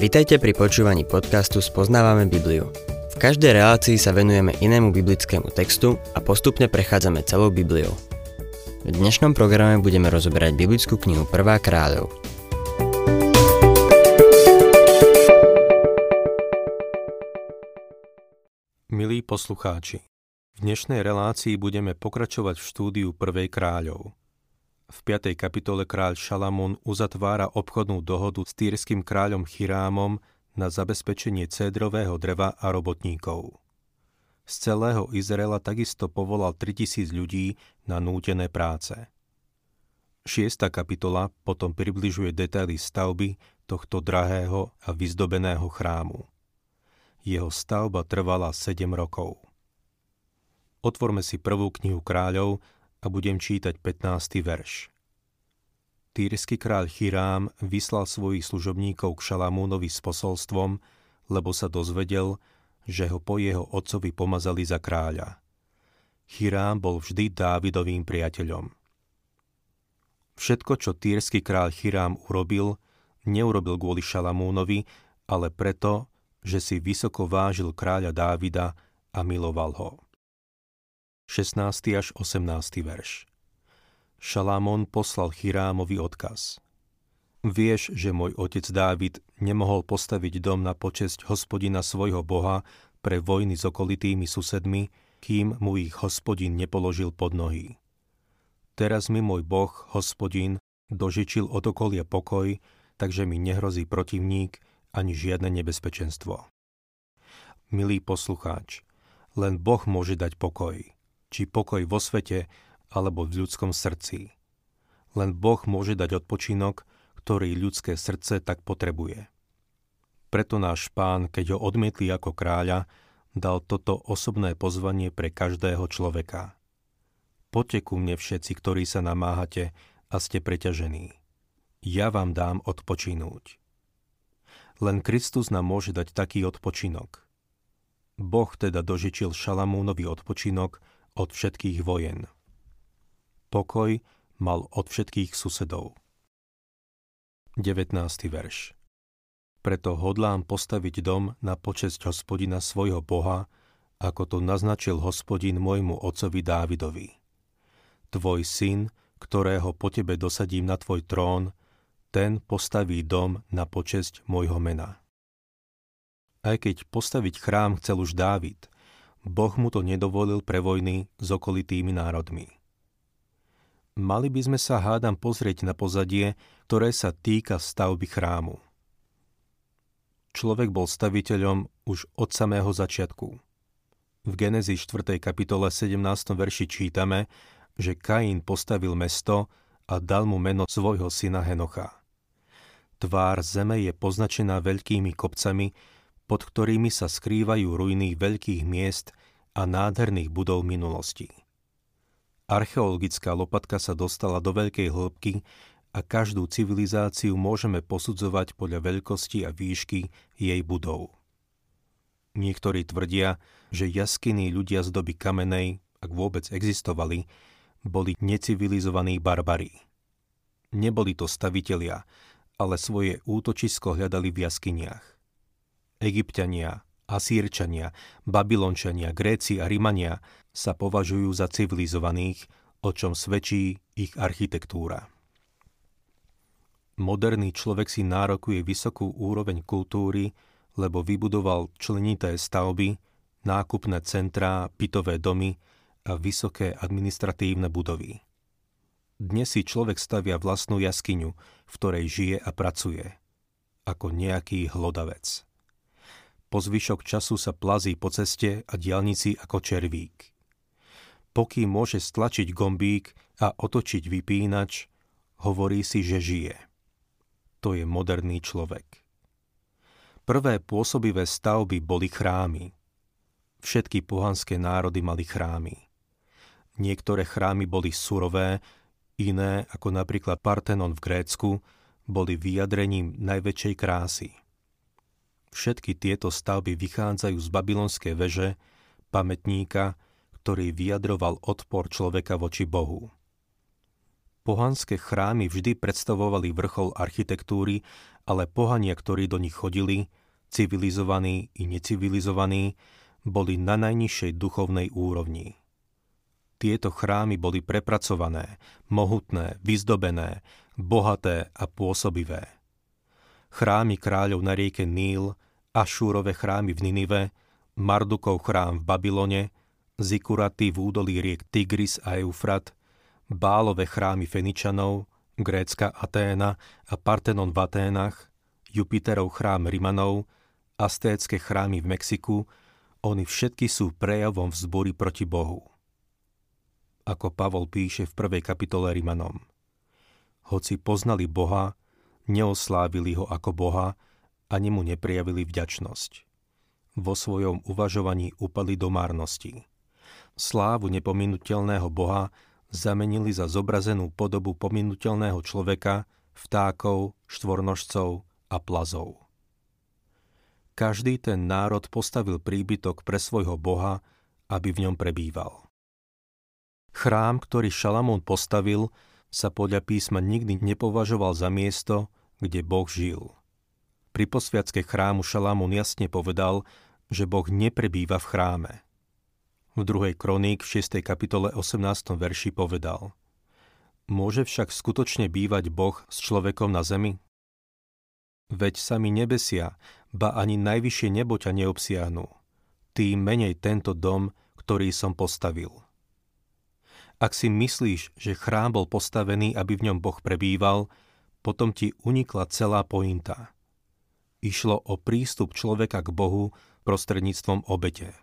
Vitajte pri počúvaní podcastu Spoznávame Bibliu. V každej relácii sa venujeme inému biblickému textu a postupne prechádzame celou Bibliou. V dnešnom programe budeme rozoberať biblickú knihu Prvá kráľov. Milí poslucháči, v dnešnej relácii budeme pokračovať v štúdiu Prvej kráľov. V 5. kapitole kráľ Šalamún uzatvára obchodnú dohodu s týrským kráľom Chirámom na zabezpečenie cédrového dreva a robotníkov. Z celého Izraela takisto povolal 3000 ľudí na nútené práce. 6. kapitola potom približuje detaily stavby tohto drahého a vyzdobeného chrámu. Jeho stavba trvala 7 rokov. Otvorme si prvú knihu kráľov a budem čítať 15. verš. Týrsky kráľ Chirám vyslal svojich služobníkov k Šalamúnovi s posolstvom, lebo sa dozvedel, že ho po jeho otcovi pomazali za kráľa. Chirám bol vždy Dávidovým priateľom. Všetko, čo týrsky kráľ Chirám urobil, neurobil kvôli Šalamúnovi, ale preto, že si vysoko vážil kráľa Dávida a miloval ho. 16. až 18. verš. Šalamón poslal Chirámovi odkaz. Vieš, že môj otec Dávid nemohol postaviť dom na počesť hospodina svojho boha pre vojny s okolitými susedmi, kým mu ich hospodin nepoložil pod nohy. Teraz mi môj boh, hospodin, dožičil od okolia pokoj, takže mi nehrozí protivník ani žiadne nebezpečenstvo. Milý poslucháč, len Boh môže dať pokoj či pokoj vo svete alebo v ľudskom srdci. Len Boh môže dať odpočinok, ktorý ľudské srdce tak potrebuje. Preto náš pán, keď ho odmietli ako kráľa, dal toto osobné pozvanie pre každého človeka. Poďte ku mne všetci, ktorí sa namáhate a ste preťažení. Ja vám dám odpočinúť. Len Kristus nám môže dať taký odpočinok. Boh teda dožičil Šalamúnovi odpočinok, od všetkých vojen. Pokoj mal od všetkých susedov. 19. verš Preto hodlám postaviť dom na počesť hospodina svojho Boha, ako to naznačil hospodin môjmu otcovi Dávidovi. Tvoj syn, ktorého po tebe dosadím na tvoj trón, ten postaví dom na počesť môjho mena. Aj keď postaviť chrám chcel už Dávid, Boh mu to nedovolil pre vojny s okolitými národmi. Mali by sme sa hádam pozrieť na pozadie, ktoré sa týka stavby chrámu. Človek bol staviteľom už od samého začiatku. V Genezii 4. kapitole 17. verši čítame, že Kain postavil mesto a dal mu meno svojho syna Henocha. Tvár zeme je poznačená veľkými kopcami, pod ktorými sa skrývajú ruiny veľkých miest a nádherných budov minulosti. Archeologická lopatka sa dostala do veľkej hĺbky a každú civilizáciu môžeme posudzovať podľa veľkosti a výšky jej budov. Niektorí tvrdia, že jaskyní ľudia z doby kamenej, ak vôbec existovali, boli necivilizovaní barbari. Neboli to stavitelia, ale svoje útočisko hľadali v jaskyniach. Egyptiania, Asírčania, Babylončania, Gréci a Rimania sa považujú za civilizovaných, o čom svedčí ich architektúra. Moderný človek si nárokuje vysokú úroveň kultúry, lebo vybudoval členité stavby, nákupné centrá, pitové domy a vysoké administratívne budovy. Dnes si človek stavia vlastnú jaskyňu, v ktorej žije a pracuje, ako nejaký hlodavec. Po zvyšok času sa plazí po ceste a diálnici ako červík. Pokým môže stlačiť gombík a otočiť vypínač, hovorí si, že žije. To je moderný človek. Prvé pôsobivé stavby boli chrámy. Všetky pohanské národy mali chrámy. Niektoré chrámy boli surové, iné, ako napríklad Partenon v Grécku, boli vyjadrením najväčšej krásy. Všetky tieto stavby vychádzajú z babylonskej veže, pamätníka, ktorý vyjadroval odpor človeka voči Bohu. Pohanské chrámy vždy predstavovali vrchol architektúry, ale pohania, ktorí do nich chodili, civilizovaní i necivilizovaní, boli na najnižšej duchovnej úrovni. Tieto chrámy boli prepracované, mohutné, vyzdobené, bohaté a pôsobivé. Chrámy kráľov na rieke Níl, Ašúrove chrámy v Ninive, Mardukov chrám v Babylone, Zikuraty v údolí riek Tigris a Eufrat, Bálové chrámy Feničanov, Grécka Aténa a Partenon v Aténach, Jupiterov chrám Rimanov, astécké chrámy v Mexiku, oni všetky sú prejavom vzbory proti Bohu. Ako Pavol píše v prvej kapitole Rimanom. Hoci poznali Boha, neoslávili ho ako Boha, ani mu neprijavili vďačnosť. Vo svojom uvažovaní upali do márnosti. Slávu nepominutelného Boha zamenili za zobrazenú podobu pominutelného človeka, vtákov, štvornožcov a plazov. Každý ten národ postavil príbytok pre svojho boha, aby v ňom prebýval. Chrám, ktorý Šalamún postavil, sa podľa písma nikdy nepovažoval za miesto, kde Boh žil. Pri posviacke chrámu Šalamún jasne povedal, že Boh neprebýva v chráme – v druhej kroník v 6. kapitole 18. verši povedal Môže však skutočne bývať Boh s človekom na zemi? Veď sami nebesia, ba ani najvyššie nebo ťa neobsiahnu. Tým menej tento dom, ktorý som postavil. Ak si myslíš, že chrám bol postavený, aby v ňom Boh prebýval, potom ti unikla celá pointa. Išlo o prístup človeka k Bohu prostredníctvom obete.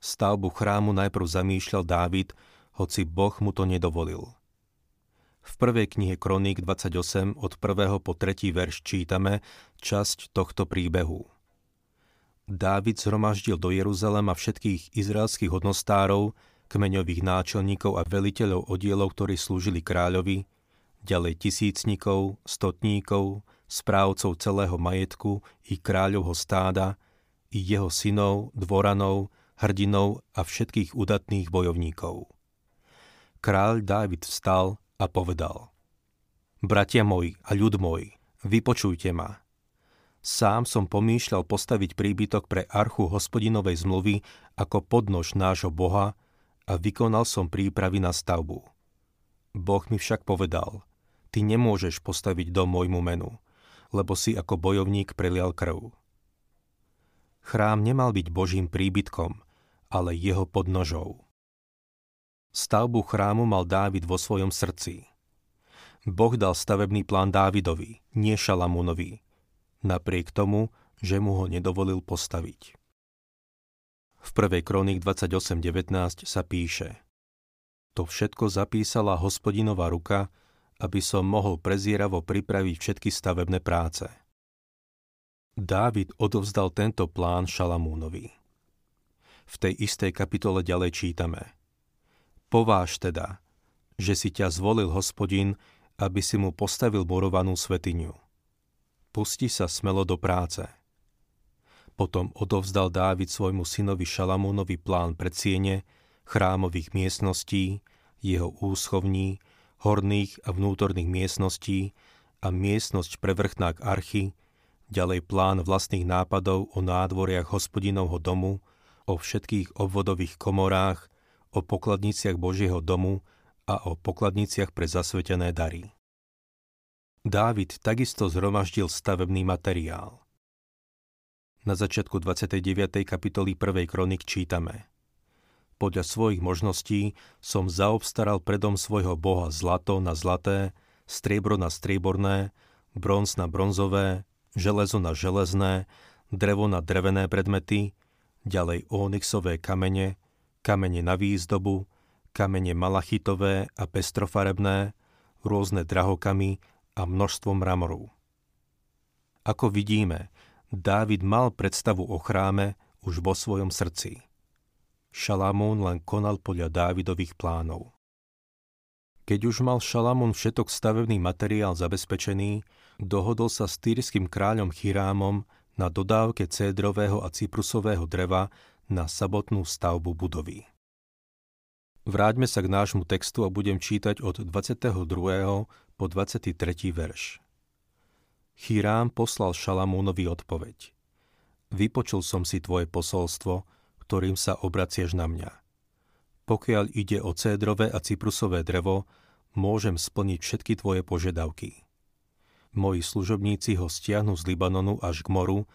Stavbu chrámu najprv zamýšľal Dávid, hoci Boh mu to nedovolil. V prvej knihe Kroník 28 od 1. po 3. verš čítame časť tohto príbehu. Dávid zhromaždil do Jeruzalema všetkých izraelských hodnostárov, kmeňových náčelníkov a veliteľov odielov, ktorí slúžili kráľovi, ďalej tisícnikov, stotníkov, správcov celého majetku i kráľovho stáda, i jeho synov, dvoranov, hrdinov a všetkých udatných bojovníkov. Kráľ Dávid vstal a povedal Bratia moji a ľud môj, vypočujte ma. Sám som pomýšľal postaviť príbytok pre archu hospodinovej zmluvy ako podnož nášho Boha a vykonal som prípravy na stavbu. Boh mi však povedal, ty nemôžeš postaviť dom môjmu menu, lebo si ako bojovník prelial krv. Chrám nemal byť Božím príbytkom, ale jeho podnožou. Stavbu chrámu mal Dávid vo svojom srdci. Boh dal stavebný plán Dávidovi, nie Šalamúnovi, napriek tomu, že mu ho nedovolil postaviť. V 1. kronik 28.19 sa píše To všetko zapísala hospodinová ruka, aby som mohol prezieravo pripraviť všetky stavebné práce. Dávid odovzdal tento plán Šalamúnovi. V tej istej kapitole ďalej čítame. Pováž teda, že si ťa zvolil hospodin, aby si mu postavil murovanú svetiňu. Pusti sa smelo do práce. Potom odovzdal Dávid svojmu synovi Šalamúnovi plán predsiene, chrámových miestností, jeho úschovní, horných a vnútorných miestností a miestnosť pre vrchnák archy, ďalej plán vlastných nápadov o nádvoriach hospodinovho domu, o všetkých obvodových komorách, o pokladniciach Božieho domu a o pokladniciach pre zasvetené dary. Dávid takisto zhromaždil stavebný materiál. Na začiatku 29. kapitoly 1. kronik čítame Podľa svojich možností som zaobstaral predom svojho boha zlato na zlaté, striebro na strieborné, bronz na bronzové, železo na železné, drevo na drevené predmety, ďalej onyxové kamene, kamene na výzdobu, kamene malachitové a pestrofarebné, rôzne drahokamy a množstvo mramoru. Ako vidíme, Dávid mal predstavu o chráme už vo svojom srdci. Šalamún len konal podľa Dávidových plánov. Keď už mal Šalamún všetok stavebný materiál zabezpečený, dohodol sa s týrským kráľom Chirámom na dodávke cédrového a cyprusového dreva na sabotnú stavbu budovy. Vráťme sa k nášmu textu a budem čítať od 22. po 23. verš. Chirám poslal Šalamúnovi odpoveď. Vypočul som si tvoje posolstvo, ktorým sa obracieš na mňa. Pokiaľ ide o cédrové a cyprusové drevo, môžem splniť všetky tvoje požiadavky. Moji služobníci ho stiahnu z Libanonu až k moru,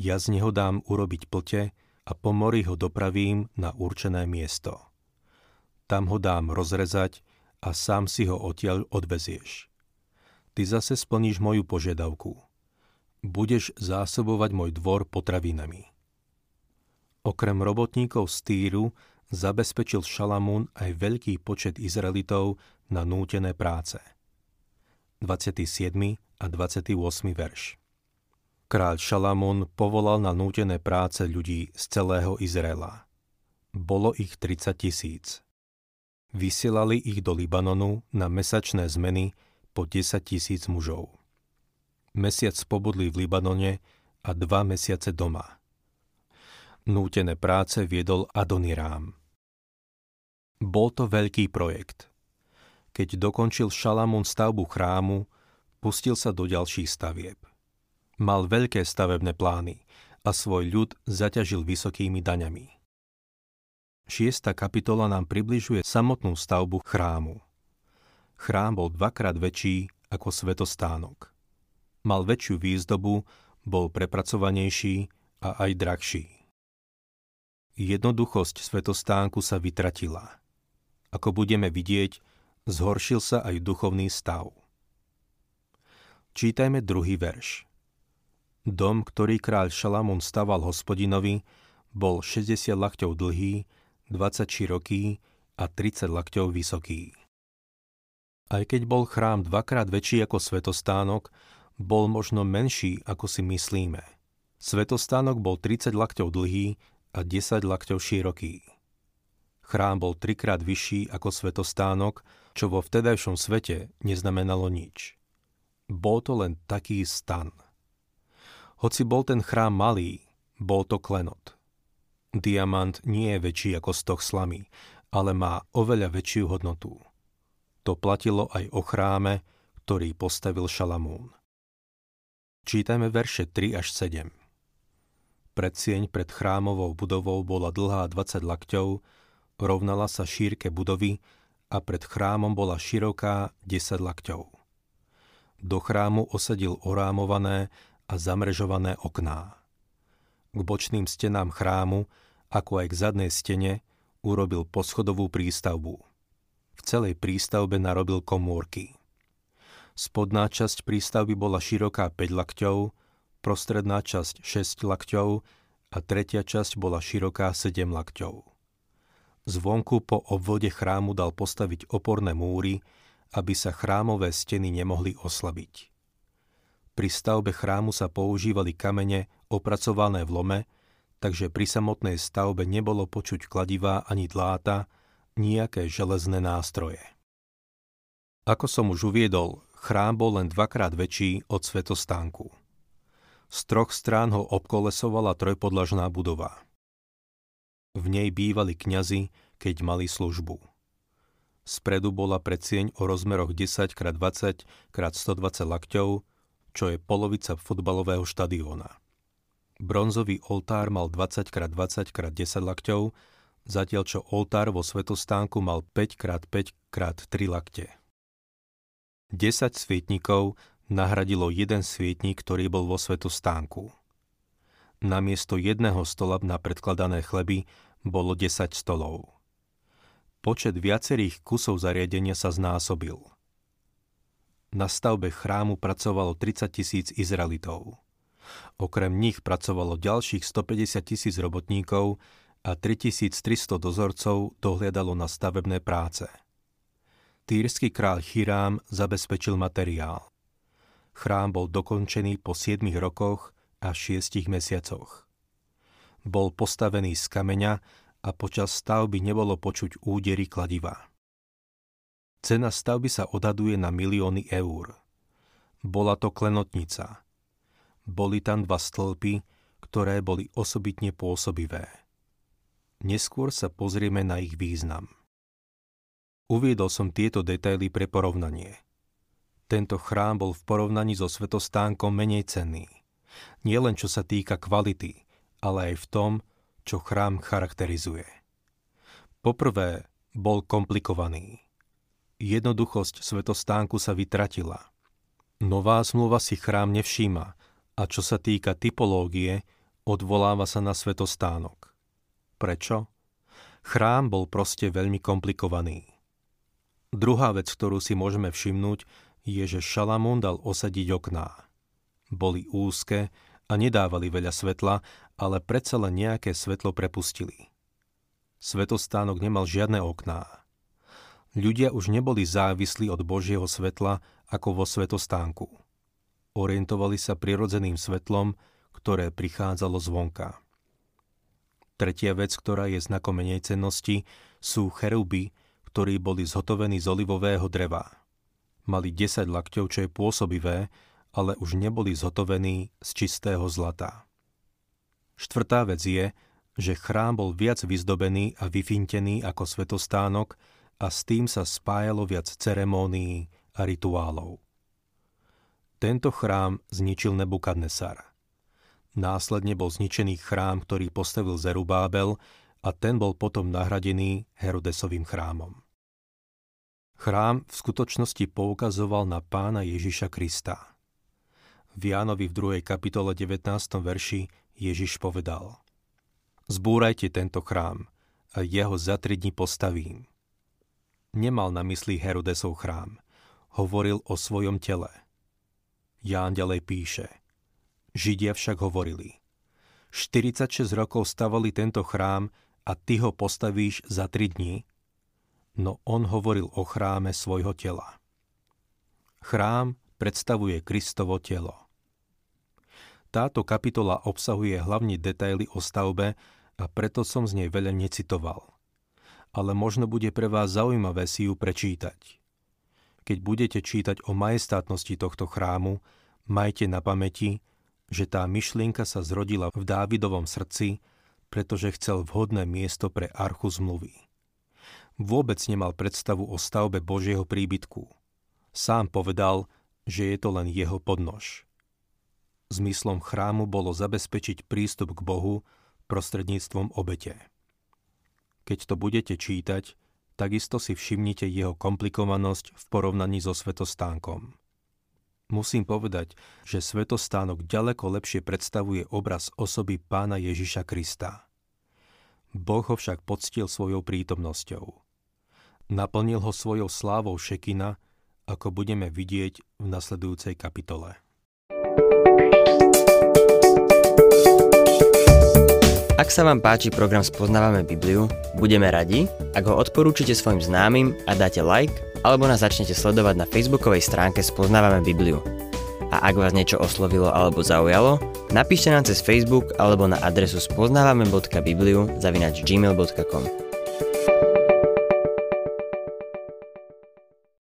ja z neho dám urobiť plte a po mori ho dopravím na určené miesto tam ho dám rozrezať a sám si ho odtiaľ odvezieš. Ty zase splníš moju požiadavku. Budeš zásobovať môj dvor potravinami. Okrem robotníkov z Týru zabezpečil Šalamún aj veľký počet Izraelitov na nútené práce. 27. a 28. verš Kráľ Šalamún povolal na nútené práce ľudí z celého Izraela. Bolo ich 30 tisíc. Vysielali ich do Libanonu na mesačné zmeny po 10 tisíc mužov. Mesiac pobudli v Libanone a dva mesiace doma. Nútené práce viedol Adonirám. Bol to veľký projekt. Keď dokončil Šalamún stavbu chrámu, pustil sa do ďalších stavieb. Mal veľké stavebné plány a svoj ľud zaťažil vysokými daňami. Šiesta kapitola nám približuje samotnú stavbu chrámu. Chrám bol dvakrát väčší ako svetostánok. Mal väčšiu výzdobu, bol prepracovanejší a aj drahší. Jednoduchosť svetostánku sa vytratila. Ako budeme vidieť, zhoršil sa aj duchovný stav. Čítajme druhý verš. Dom, ktorý kráľ Šalamún staval hospodinovi, bol 60 lakťov dlhý 20 široký a 30 lakťov vysoký. Aj keď bol chrám dvakrát väčší ako svetostánok, bol možno menší, ako si myslíme. Svetostánok bol 30 lakťov dlhý a 10 lakťov široký. Chrám bol trikrát vyšší ako svetostánok, čo vo vtedajšom svete neznamenalo nič. Bol to len taký stan. Hoci bol ten chrám malý, bol to klenot. Diamant nie je väčší ako stoch slamy, ale má oveľa väčšiu hodnotu. To platilo aj o chráme, ktorý postavil Šalamún. Čítajme verše 3 až 7. Predsieň pred chrámovou budovou bola dlhá 20 lakťov, rovnala sa šírke budovy a pred chrámom bola široká 10 lakťov. Do chrámu osadil orámované a zamrežované okná. K bočným stenám chrámu ako aj k zadnej stene, urobil poschodovú prístavbu. V celej prístavbe narobil komórky. Spodná časť prístavby bola široká 5 lakťov, prostredná časť 6 lakťov a tretia časť bola široká 7 lakťov. Zvonku po obvode chrámu dal postaviť oporné múry, aby sa chrámové steny nemohli oslabiť. Pri stavbe chrámu sa používali kamene opracované v lome, takže pri samotnej stavbe nebolo počuť kladivá ani dláta, nejaké železné nástroje. Ako som už uviedol, chrám bol len dvakrát väčší od svetostánku. Z troch strán ho obkolesovala trojpodlažná budova. V nej bývali kňazi, keď mali službu. Spredu bola predsieň o rozmeroch 10 x 20 x 120 lakťov, čo je polovica futbalového štadióna. Bronzový oltár mal 20 x 20 x 10 lakťov, zatiaľ čo oltár vo svetostánku mal 5 x 5 x 3 lakte. 10 svietnikov nahradilo jeden svietnik, ktorý bol vo svetostánku. Namiesto jedného stola na predkladané chleby bolo 10 stolov. Počet viacerých kusov zariadenia sa znásobil. Na stavbe chrámu pracovalo 30 tisíc Izraelitov. Okrem nich pracovalo ďalších 150 tisíc robotníkov a 3300 dozorcov dohliadalo na stavebné práce. Týrsky král Chirám zabezpečil materiál. Chrám bol dokončený po 7 rokoch a 6 mesiacoch. Bol postavený z kameňa a počas stavby nebolo počuť údery kladiva. Cena stavby sa odhaduje na milióny eur. Bola to klenotnica – boli tam dva stĺpy, ktoré boli osobitne pôsobivé. Neskôr sa pozrieme na ich význam. Uviedol som tieto detaily pre porovnanie. Tento chrám bol v porovnaní so svetostánkom menej cenný. Nie len čo sa týka kvality, ale aj v tom, čo chrám charakterizuje. Poprvé, bol komplikovaný. Jednoduchosť svetostánku sa vytratila. Nová zmluva si chrám nevšíma a čo sa týka typológie, odvoláva sa na svetostánok. Prečo? Chrám bol proste veľmi komplikovaný. Druhá vec, ktorú si môžeme všimnúť, je, že Šalamún dal osadiť okná. Boli úzke a nedávali veľa svetla, ale predsa len nejaké svetlo prepustili. Svetostánok nemal žiadne okná. Ľudia už neboli závislí od Božieho svetla ako vo svetostánku. Orientovali sa prirodzeným svetlom, ktoré prichádzalo zvonka. Tretia vec, ktorá je znakom menej cennosti, sú cheruby, ktorí boli zhotovení z olivového dreva. Mali 10 lakťov, čo je pôsobivé, ale už neboli zhotovení z čistého zlata. Štvrtá vec je, že chrám bol viac vyzdobený a vyfintený ako svetostánok a s tým sa spájalo viac ceremónií a rituálov. Tento chrám zničil Nebukadnesar. Následne bol zničený chrám, ktorý postavil Zerubábel a ten bol potom nahradený Herodesovým chrámom. Chrám v skutočnosti poukazoval na pána Ježiša Krista. V Jánovi v 2. kapitole 19. verši Ježiš povedal Zbúrajte tento chrám a jeho za tri dní postavím. Nemal na mysli Herodesov chrám, hovoril o svojom tele. Ján ďalej píše Židia však hovorili 46 rokov stavali tento chrám a ty ho postavíš za tri dní? No on hovoril o chráme svojho tela. Chrám predstavuje Kristovo telo. Táto kapitola obsahuje hlavne detaily o stavbe a preto som z nej veľa necitoval. Ale možno bude pre vás zaujímavé si ju prečítať. Keď budete čítať o majestátnosti tohto chrámu, majte na pamäti, že tá myšlienka sa zrodila v Dávidovom srdci, pretože chcel vhodné miesto pre archu zmluvy vôbec nemal predstavu o stavbe Božieho príbytku. Sám povedal, že je to len jeho podnož. Zmyslom chrámu bolo zabezpečiť prístup k Bohu prostredníctvom obete. Keď to budete čítať, takisto si všimnite jeho komplikovanosť v porovnaní so svetostánkom. Musím povedať, že svetostánok ďaleko lepšie predstavuje obraz osoby pána Ježiša Krista. Boh ho však poctil svojou prítomnosťou. Naplnil ho svojou slávou Šekina, ako budeme vidieť v nasledujúcej kapitole. Ak sa vám páči program Spoznávame Bibliu, budeme radi, ak ho odporúčite svojim známym a dáte like, alebo nás začnete sledovať na facebookovej stránke Spoznávame Bibliu. A ak vás niečo oslovilo alebo zaujalo, napíšte nám cez Facebook alebo na adresu spoznávame.bibliu zavinač gmail.com.